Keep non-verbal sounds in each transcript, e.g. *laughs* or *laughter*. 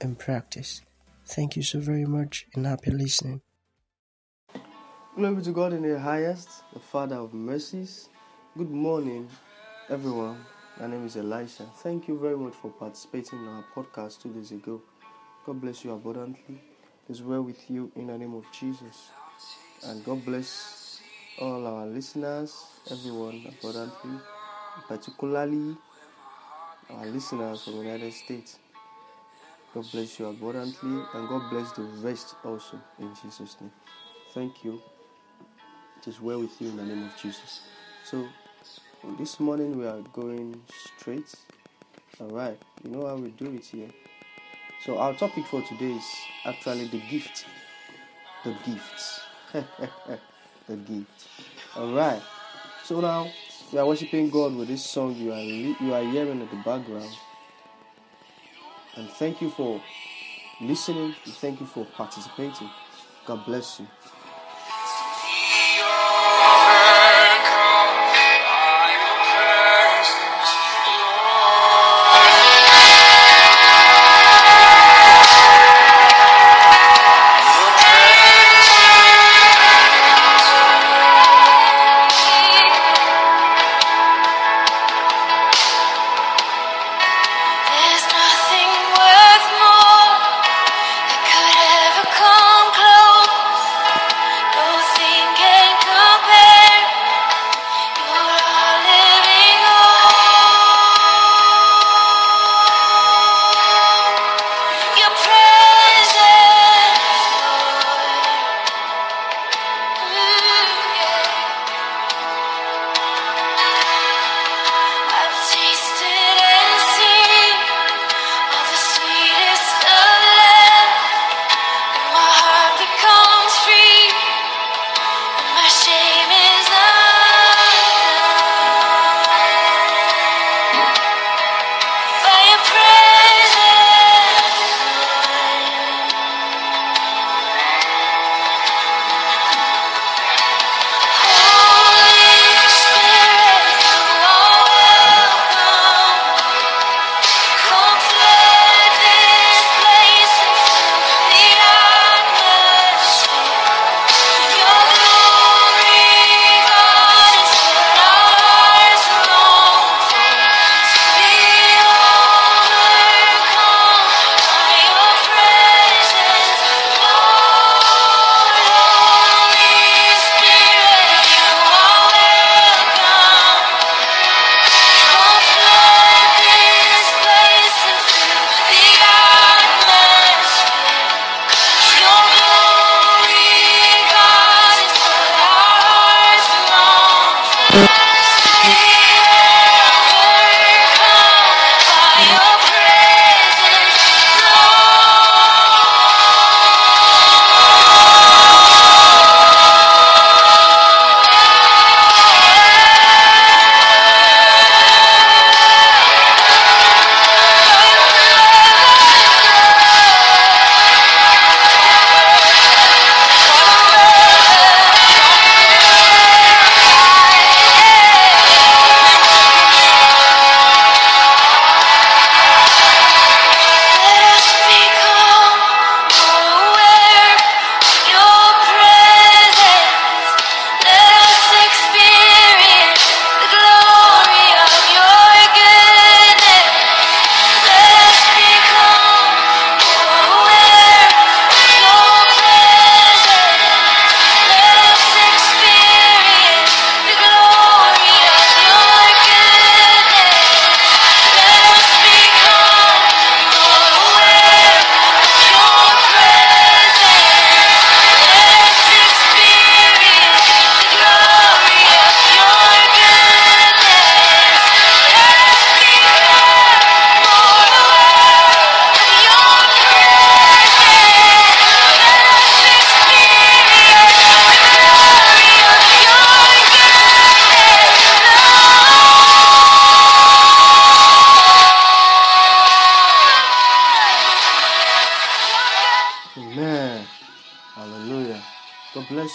and practice. Thank you so very much and happy listening. Glory to God in the highest, the Father of mercies. Good morning, everyone. My name is Elisha. Thank you very much for participating in our podcast two days ago. God bless you abundantly. Is well with you in the name of Jesus. And God bless all our listeners, everyone abundantly, particularly our listeners from the United States. God bless you abundantly and God bless the rest also in Jesus' name. Thank you. It is well with you in the name of Jesus. So, this morning we are going straight. Alright, you know how we do it here. So, our topic for today is actually the gift. The gift. *laughs* the gift. Alright, so now we are worshiping God with this song you are, you are hearing in the background. And thank you for listening. And thank you for participating. God bless you.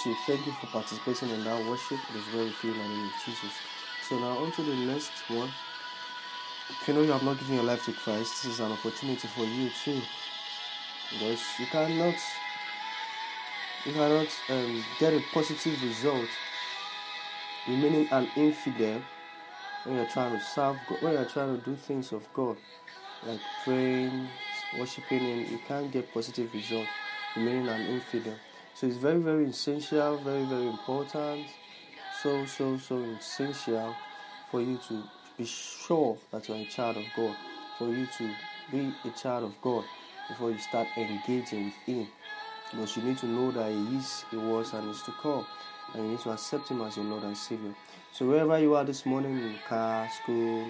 You. Thank you for participating in that worship. It is very feeling in the name of Jesus. So now on to the next one. If you know you have not given your life to Christ, this is an opportunity for you too. Because you cannot you cannot um, get a positive result remaining an infidel when you're trying to serve God, when you're trying to do things of God, like praying, worshiping Him, you can't get positive result remaining an infidel. So it's very, very essential, very, very important, so, so, so essential for you to be sure that you're a child of God, for you to be a child of God before you start engaging with Him. Because you need to know that He is, He was, and is to come. And you need to accept Him as your Lord and Savior. So wherever you are this morning, in car, school,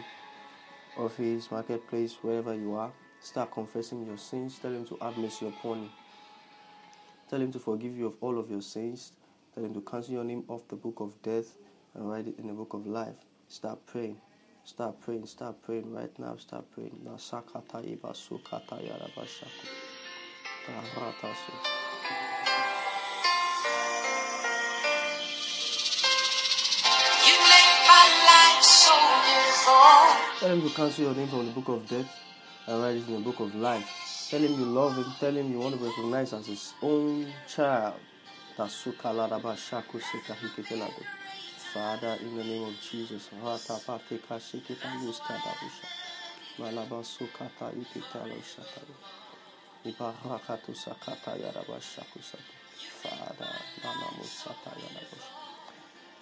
office, marketplace, wherever you are, start confessing your sins. Tell Him to have mercy upon you. Tell Him to forgive you of all of your sins. Tell Him to cancel your name off the book of death and write it in the book of life. Start praying. Start praying. Start praying right now. Start praying. Now, sakata iba yarabashaku. You make my life so beautiful. Tell him to cancel your name from the book of death and write it in the book of life. Tell him you love him. Tell him you want to be recognized as his own child. Father, in the name of Jesus.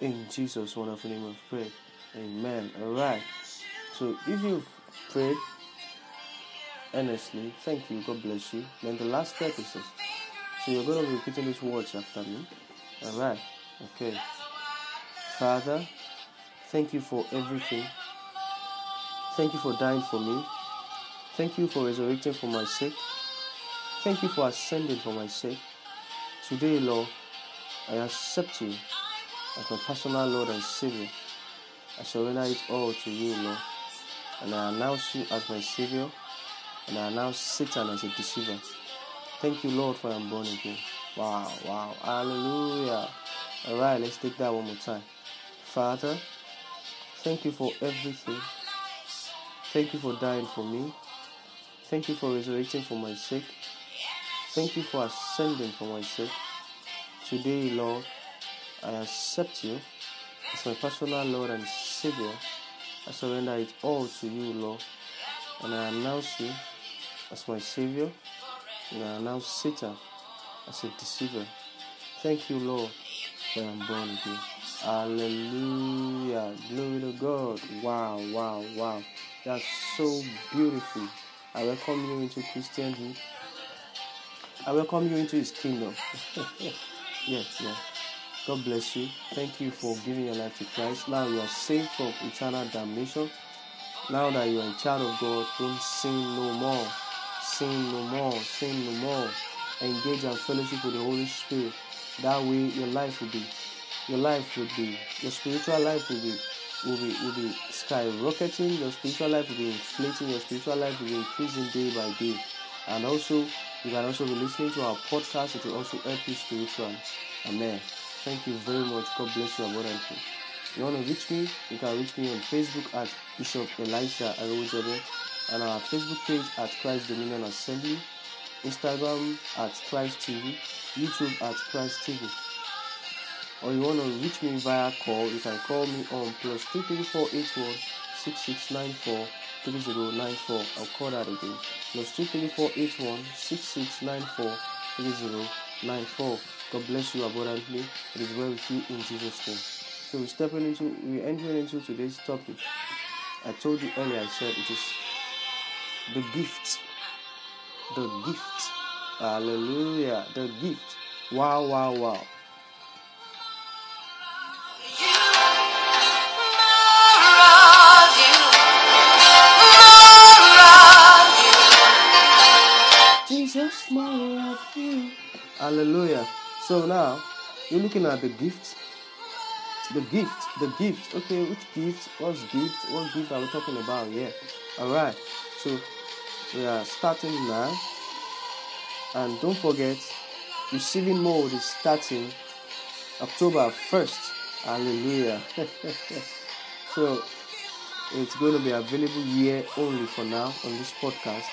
In Jesus' wonderful name we pray. Amen. Alright. So if you've prayed earnestly, thank you, God bless you. Then the last step is this. So you're going to be repeating these words after me. Alright. Okay. Father, thank you for everything. Thank you for dying for me. Thank you for resurrecting for my sake. Thank you for ascending for my sake. Today, Lord, I accept you as my personal Lord and Savior. I surrender it all to you, Lord. And I announce you as my Savior. And I announce Satan as a deceiver. Thank you, Lord, for I'm born again. Wow, wow, hallelujah. All right, let's take that one more time. Father, thank you for everything. Thank you for dying for me. Thank you for resurrecting for my sake. Thank you for ascending for my sake. Today, Lord, I accept you as my personal Lord and Savior. I surrender it all to you, Lord. And I announce you as my Savior. And I announce Satan as a deceiver. Thank you, Lord, for I'm born again. Hallelujah. Glory to God. Wow, wow, wow. That's so beautiful. I welcome you into Christianhood. I welcome you into His kingdom. *laughs* yes, yeah. God bless you. Thank you for giving your life to Christ. Now you are saved from eternal damnation. Now that you are a child of God, don't sin no more. Sin no more. Sin no more. Engage and fellowship with the Holy Spirit. That way your life will be your life will be your spiritual life will be will be will be skyrocketing, your spiritual life will be inflating, your spiritual life will be increasing day by day. And also you can also be listening to our podcast, it will also help you spiritually. Amen. Thank you very much. God bless you abundantly. You want to reach me? You can reach me on Facebook at Bishop Elisha Arowojobe and our Facebook page at Christ Dominion Assembly, Instagram at Christ TV, YouTube at Christ TV. Or you want to reach me via call, you can call me on plus two three four eight one six six nine four three zero nine four. I'll call that again. Plus. God bless you abundantly. It is well with you in Jesus' name. So we're stepping into we're entering into today's topic. I told you earlier I said it is the gift. The gift. Hallelujah. The gift. Wow, wow, wow. Jesus, more of you. Hallelujah. So now you're looking at the gift. The gift, the gift. Okay, which gift? What's gift? What gift are we talking about Yeah. Alright. So we are starting now. And don't forget, receiving mode is starting October 1st. Hallelujah. *laughs* so it's going to be available here only for now on this podcast.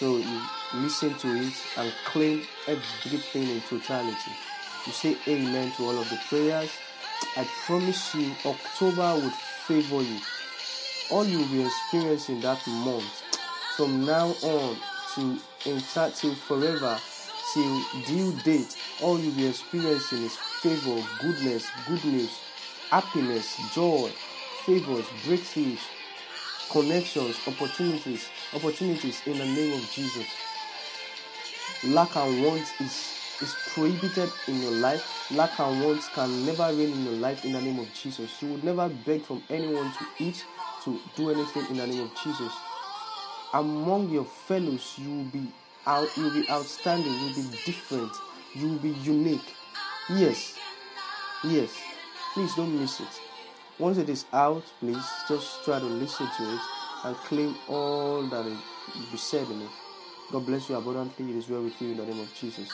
So you listen to it and claim everything in totality. You say amen to all of the prayers. I promise you, October would favor you. All you'll be experiencing that month, from now on to enter till forever, till due date, all you'll be experiencing is favor, goodness, good news, happiness, joy, favors, breakthroughs, connections, opportunities, opportunities in the name of Jesus. Lack and want is is prohibited in your life. Lack and want can never reign in your life in the name of Jesus. You would never beg from anyone to eat, to do anything in the name of Jesus. Among your fellows, you will be out, you will be outstanding, you will be different, you will be unique. Yes, yes. Please don't miss it. Once it is out, please just try to listen to it and claim all that will be said in it. God bless you abundantly. It is well with you in the name of Jesus.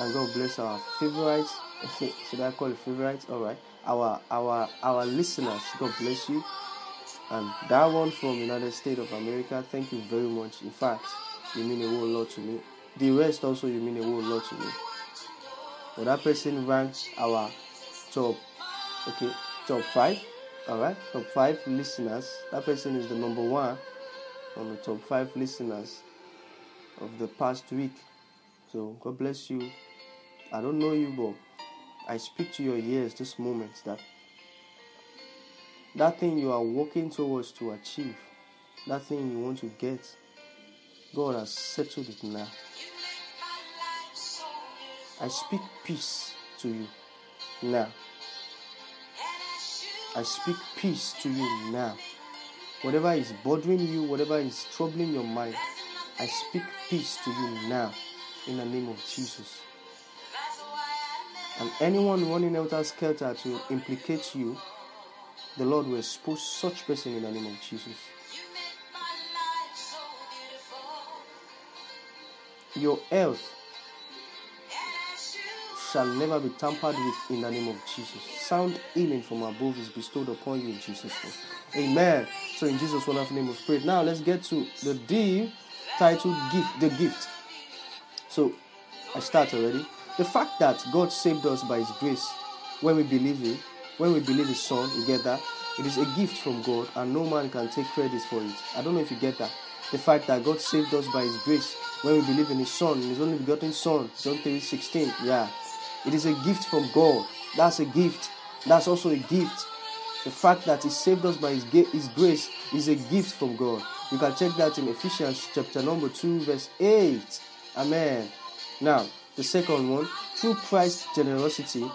And God bless our favorites. *laughs* Should I call it favorites? All right. Our our our listeners. God bless you. And that one from United States of America. Thank you very much. In fact, you mean a whole lot to me. The rest also you mean a whole lot to me. But that person ranked our top. Okay, top five. All right, top five listeners. That person is the number one on the top five listeners of the past week. So God bless you. I don't know you, but I speak to your ears this moment that that thing you are working towards to achieve, that thing you want to get, God has settled it now. I speak peace to you now. I speak peace to you now. Whatever is bothering you, whatever is troubling your mind, I speak peace to you now in the name of Jesus. And anyone running helter skelter to implicate you, the Lord will expose such person in the name of Jesus. Your health shall never be tampered with in the name of Jesus. Sound healing from above is bestowed upon you in Jesus' name. Amen. So in Jesus' wonderful name we pray. Now let's get to the D titled gift, the gift. So I start already. The fact that God saved us by His grace when we believe it, when we believe His Son, you get that? It is a gift from God and no man can take credit for it. I don't know if you get that. The fact that God saved us by His grace when we believe in His Son, His only begotten Son, John 3 16. Yeah. It is a gift from God. That's a gift. That's also a gift. The fact that He saved us by His, His grace is a gift from God. You can check that in Ephesians chapter number 2, verse 8. Amen. Now, the second one, through Christ's generosity,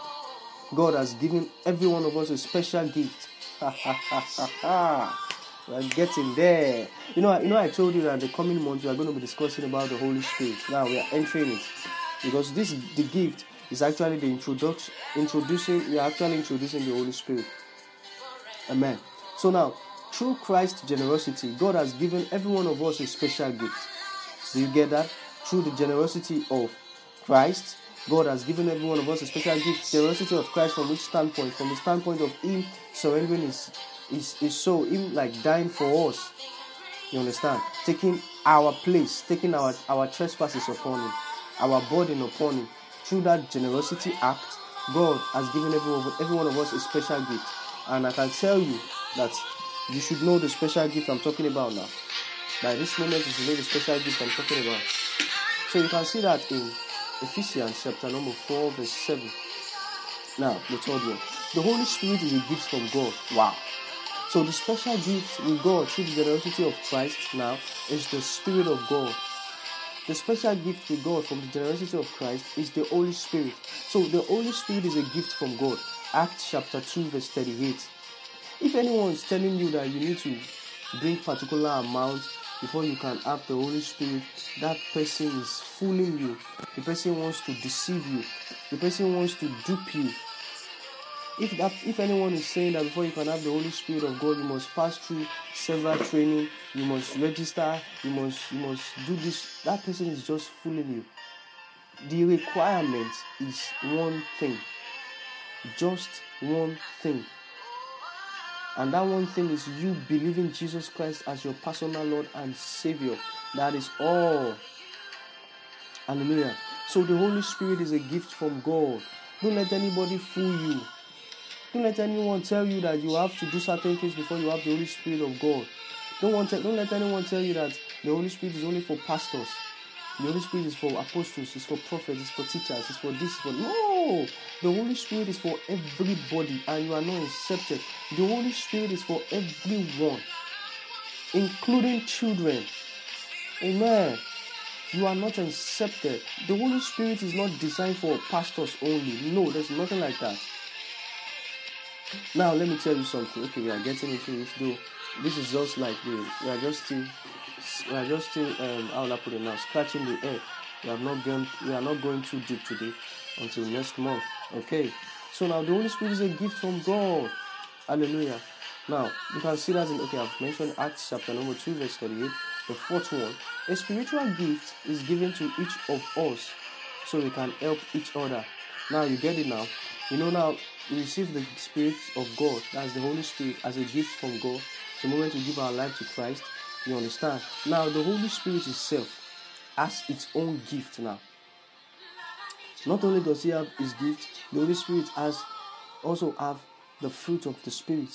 God has given every one of us a special gift. *laughs* We're getting there. You know, you know, I told you that the coming months we are going to be discussing about the Holy Spirit. Now we are entering it because this the gift is actually the introduction, introducing. We are actually introducing the Holy Spirit. Amen. So now, through Christ's generosity, God has given every one of us a special gift. Do you get that? Through the generosity of Christ, God has given every one of us a special gift. Generosity of Christ from which standpoint? From the standpoint of Him surrendering His, His, his soul, Him like dying for us. You understand? Taking our place, taking our, our trespasses upon Him, our burden upon Him. Through that generosity act, God has given every one, every one of us a special gift. And I can tell you that you should know the special gift I'm talking about now. By this moment, you should know the special gift I'm talking about. So you can see that in Ephesians chapter number 4, verse 7. Now, the third one. The Holy Spirit is a gift from God. Wow. So the special gift with God through the generosity of Christ now is the Spirit of God. The special gift with God from the generosity of Christ is the Holy Spirit. So the Holy Spirit is a gift from God. Acts chapter 2, verse 38. If anyone is telling you that you need to bring particular amount before you can have the Holy Spirit, that person is fooling you. The person wants to deceive you. The person wants to dupe you. If that, if anyone is saying that before you can have the Holy Spirit of God, you must pass through several training, you must register, you must you must do this, that person is just fooling you. The requirement is one thing. just one thing. And that one thing is you believing Jesus Christ as your personal Lord and Savior. That is all. Hallelujah. So the Holy Spirit is a gift from God. Don't let anybody fool you. Don't let anyone tell you that you have to do certain things before you have the Holy Spirit of God. Don't want to, don't let anyone tell you that the Holy Spirit is only for pastors. The Holy Spirit is for apostles, it's for prophets, it's for teachers, it's for this, it's for no. The Holy Spirit is for everybody, and you are not accepted. The Holy Spirit is for everyone, including children. Amen. You are not accepted. The Holy Spirit is not designed for pastors only. No, there's nothing like that. Now let me tell you something. Okay, we are getting into this though. This is just like the we are just still we are just still um how will I put it now scratching the air. We have not gone we are not going too deep today until next month. Okay. So now the Holy Spirit is a gift from God. Hallelujah. Now you can see that in okay, I've mentioned Acts chapter number two, verse 38. The fourth one, a spiritual gift is given to each of us so we can help each other. Now you get it now. You know now we receive the Spirit of God, that's the Holy Spirit, as a gift from God. The moment we give our life to Christ, you understand. Now the Holy Spirit itself has its own gift now. Not only does he have his gift, the Holy Spirit has also have the fruit of the Spirit.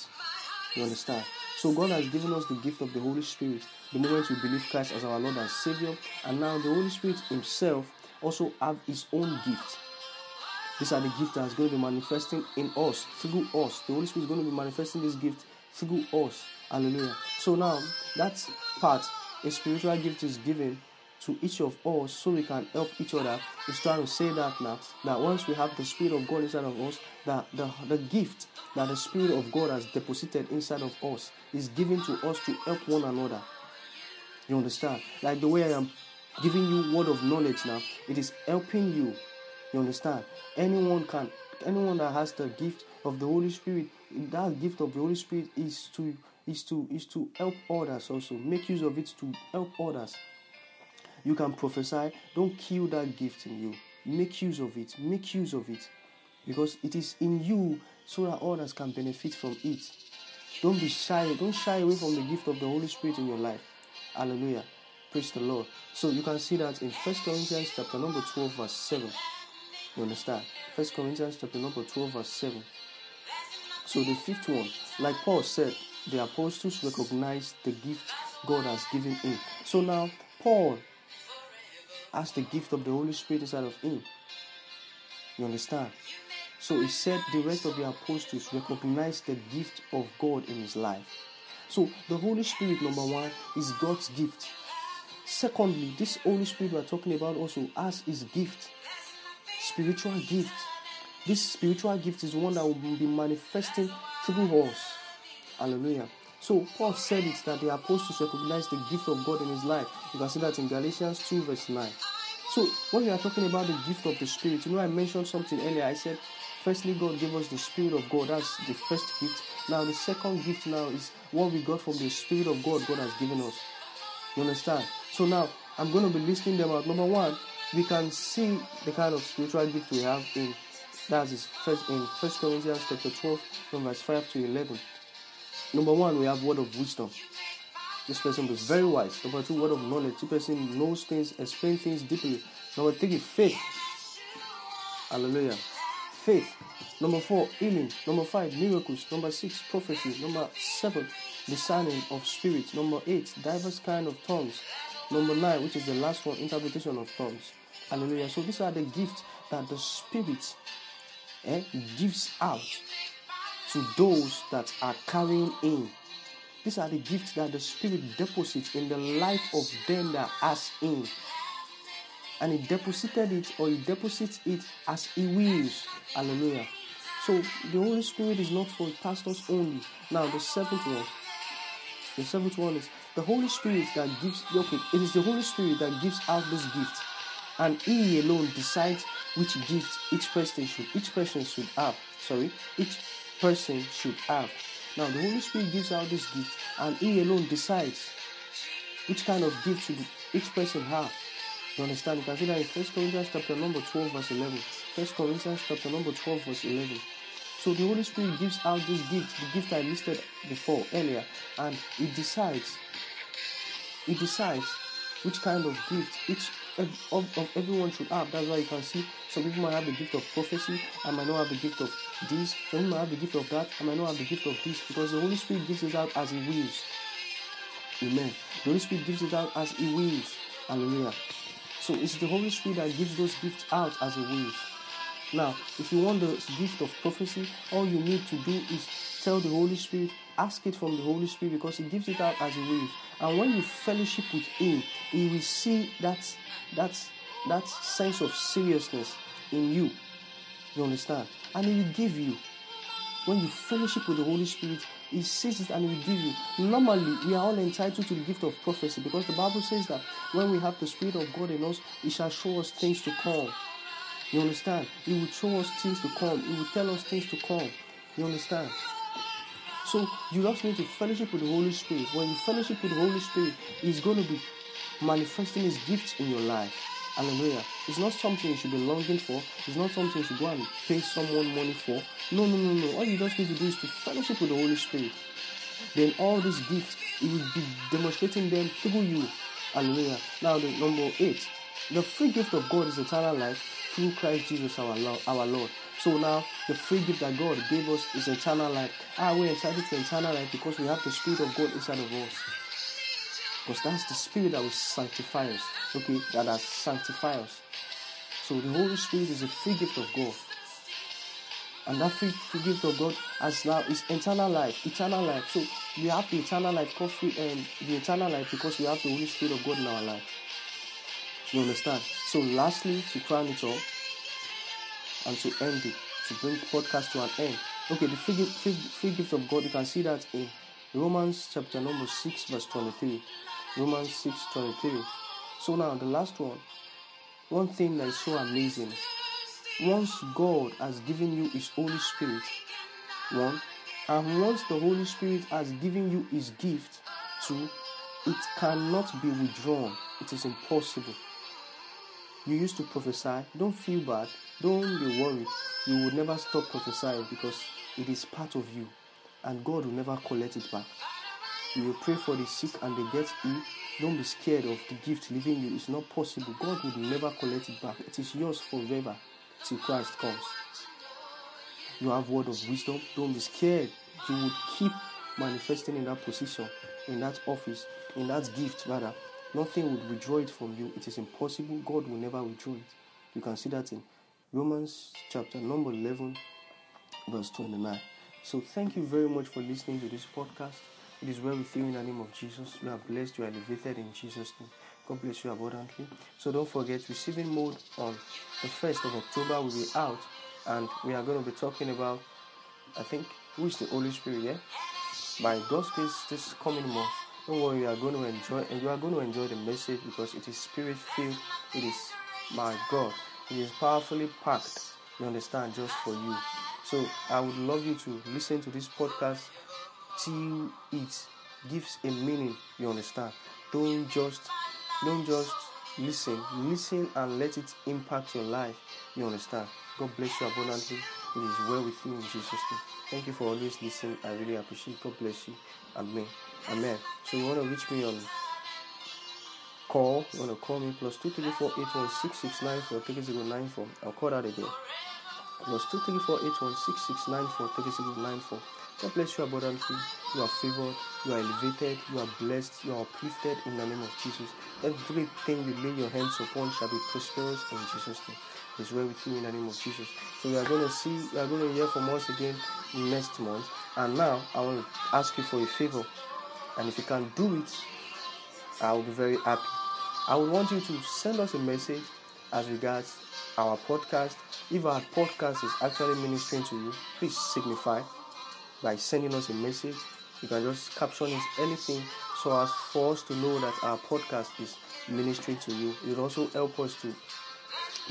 You understand? So God has given us the gift of the Holy Spirit the moment we believe Christ as our Lord and Savior, and now the Holy Spirit Himself also have His own gift. These are the gifts that's going to be manifesting in us, through us. The Holy Spirit is going to be manifesting this gift through us. Hallelujah. So now that part, a spiritual gift is given to each of us so we can help each other. Is trying to say that now that once we have the spirit of god inside of us that the, the gift that the spirit of god has deposited inside of us is given to us to help one another. You understand? Like the way i am giving you word of knowledge now it is helping you. You understand? Anyone can anyone that has the gift of the holy spirit that gift of the holy spirit is to is to is to help others also. Make use of it to help others you can prophesy. Don't kill that gift in you. Make use of it. Make use of it. Because it is in you so that others can benefit from it. Don't be shy. Don't shy away from the gift of the Holy Spirit in your life. Hallelujah. Praise the Lord. So you can see that in First Corinthians chapter number 12, verse 7. You understand? First Corinthians chapter number 12, verse 7. So the fifth one, like Paul said, the apostles recognized the gift God has given him. So now Paul has the gift of the Holy Spirit inside of him. You understand? So he said the rest of the apostles recognize the gift of God in his life. So the Holy Spirit, number one, is God's gift. Secondly, this Holy Spirit we are talking about also as his gift, spiritual gift. This spiritual gift is one that will be manifesting through us. Hallelujah. So Paul said it that the apostles recognized the gift of God in his life. You can see that in Galatians 2, verse 9. So when we are talking about the gift of the Spirit, you know I mentioned something earlier. I said, firstly, God gave us the Spirit of God. That's the first gift. Now the second gift now is what we got from the Spirit of God God has given us. You understand? So now I'm going to be listing them out. Number one, we can see the kind of spiritual gift we have in that is first in First Corinthians chapter 12, from verse 5 to 11. Number one, we have word of wisdom. This person is very wise. Number two, word of knowledge. This person knows things, explain things deeply. Number three, faith. Hallelujah. Faith. Number four, healing. Number five, miracles. Number six, prophecy. Number seven, discerning of spirits. Number eight, diverse kind of tongues. Number nine, which is the last one, interpretation of tongues. Hallelujah. So these are the gifts that the Spirit eh, gives out to those that are carrying in. These are the gifts that the Spirit deposits in the life of them that has in. And He deposited it or He deposits it as He wills. Hallelujah. So the Holy Spirit is not for pastors only. Now the seventh one. The seventh one is the Holy Spirit that gives okay, it is the Holy Spirit that gives out this gift. And He alone decides which gift each person should each person should have. Sorry, each person should have. Now the Holy Spirit gives out this gift, and He alone decides which kind of gift should each person have. You understand? You can see that in First Corinthians chapter number 12, verse 11. First Corinthians chapter number 12, verse 11. So the Holy Spirit gives out this gift, the gift I listed before earlier, and it decides. It decides which kind of gift each of, of everyone should have. That's why you can see some people might have the gift of prophecy, I might not have the gift of this, some people might have the gift of that, I might not have the gift of this, because the Holy Spirit gives it out as He wills. Amen. The Holy Spirit gives it out as He wills. Hallelujah. So it's the Holy Spirit that gives those gifts out as He wills. Now, if you want the gift of prophecy, all you need to do is tell the Holy Spirit, ask it from the Holy Spirit because He gives it out as He wills. And when you fellowship with Him, He will see that that that sense of seriousness in you. You understand? And He will give you. When you fellowship with the Holy Spirit, He sees it and He will give you. Normally, we are all entitled to the gift of prophecy because the Bible says that when we have the Spirit of God in us, He shall show us things to come. You understand? He will show us things to come. He will tell us things to come. You understand? So you just need to fellowship with the Holy Spirit. When you fellowship with the Holy Spirit, He's going to be manifesting His gifts in your life. Hallelujah. It's not something you should be longing for. It's not something you should go and pay someone money for. No, no, no, no. All you just need to do is to fellowship with the Holy Spirit. Then all these gifts, He will be demonstrating them through you. Hallelujah. Now, the number eight. The free gift of God is eternal life through Christ Jesus our Lord. Our Lord. So now the free gift that God gave us is eternal life. Ah, we're entitled to eternal life because we have the Spirit of God inside of us. Because that's the Spirit that will sanctify us. Okay, that has sanctified us. So the Holy Spirit is a free gift of God. And that free, free gift of God as now is eternal life. Eternal life. So we have the eternal life because we um, the eternal life because we have the Holy Spirit of God in our life. You understand? So lastly, to crown it all and to end it, to bring podcast to an end. Okay, the free, free, free gift of God, you can see that in Romans chapter number 6, verse 23. Romans 6, 23. So now the last one. One thing that is so amazing. Once God has given you His Holy Spirit, one, and once the Holy Spirit has given you His gift, two, it cannot be withdrawn. It is impossible. You used to prophesy. Don't feel bad. Don't be worried. You will never stop prophesying because it is part of you, and God will never collect it back. You will pray for the sick and they get ill. Don't be scared of the gift leaving you. It's not possible. God will never collect it back. It is yours forever till Christ comes. You have word of wisdom. Don't be scared. You will keep manifesting in that position, in that office, in that gift rather. Nothing would withdraw it from you. It is impossible. God will never withdraw it. You can see that in Romans chapter number 11, verse 29. So thank you very much for listening to this podcast. It is well with you in the name of Jesus. You are blessed, you are elevated in Jesus' name. God bless you abundantly. So don't forget, receiving mode on the 1st of October will be out, and we are going to be talking about, I think, who is the Holy Spirit, yeah? By God's grace, this coming month. Don't worry, you are going to enjoy, and you are going to enjoy the message because it is spirit filled. It is, my God, it is powerfully packed. You understand, just for you. So I would love you to listen to this podcast till it gives a meaning. You understand? Don't just, don't just listen. Listen and let it impact your life. You understand? God bless you abundantly. It is well with you in Jesus' name. Thank you for always listening. I really appreciate. God bless you. Amen. Amen. So you want to reach me on call. You want to call me plus two three four eight one six six nine four three zero nine four. I'll call that again. Plus two three four eight one six six nine four three zero nine four. God bless you abundantly. You are favored. You are elevated. You are blessed. You are uplifted in the name of Jesus. Everything you lay your hands upon shall be prosperous in Jesus' name. It's well with you in the name of Jesus. So we are going to see. We are going to hear from us again next month. And now I want to ask you for a favor. And if you can do it, I will be very happy. I would want you to send us a message as regards our podcast. If our podcast is actually ministering to you, please signify by sending us a message. You can just caption it anything so as for us to know that our podcast is ministering to you. It also help us to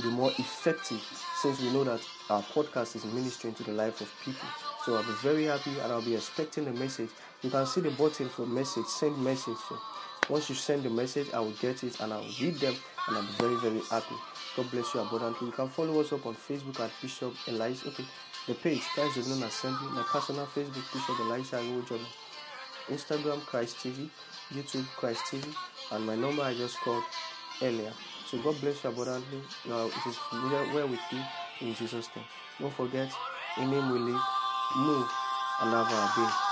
be more effective since we know that our podcast is ministering to the life of people. So I'll be very happy and I'll be expecting the message. You can see the button for message, send message. So once you send the message, I will get it and I will read them and be very, very happy. God bless you abundantly. You can follow us up on Facebook at Bishop Elias. Okay, The page Christ Dominion Assembly, my personal Facebook Bishop Elisha Arowojobe, Instagram Christ TV, YouTube Christ TV, and my number I just called earlier. So God bless you abundantly. Uh, it is well with you in Jesus' name. Don't forget, in Him we live, move, and have our being.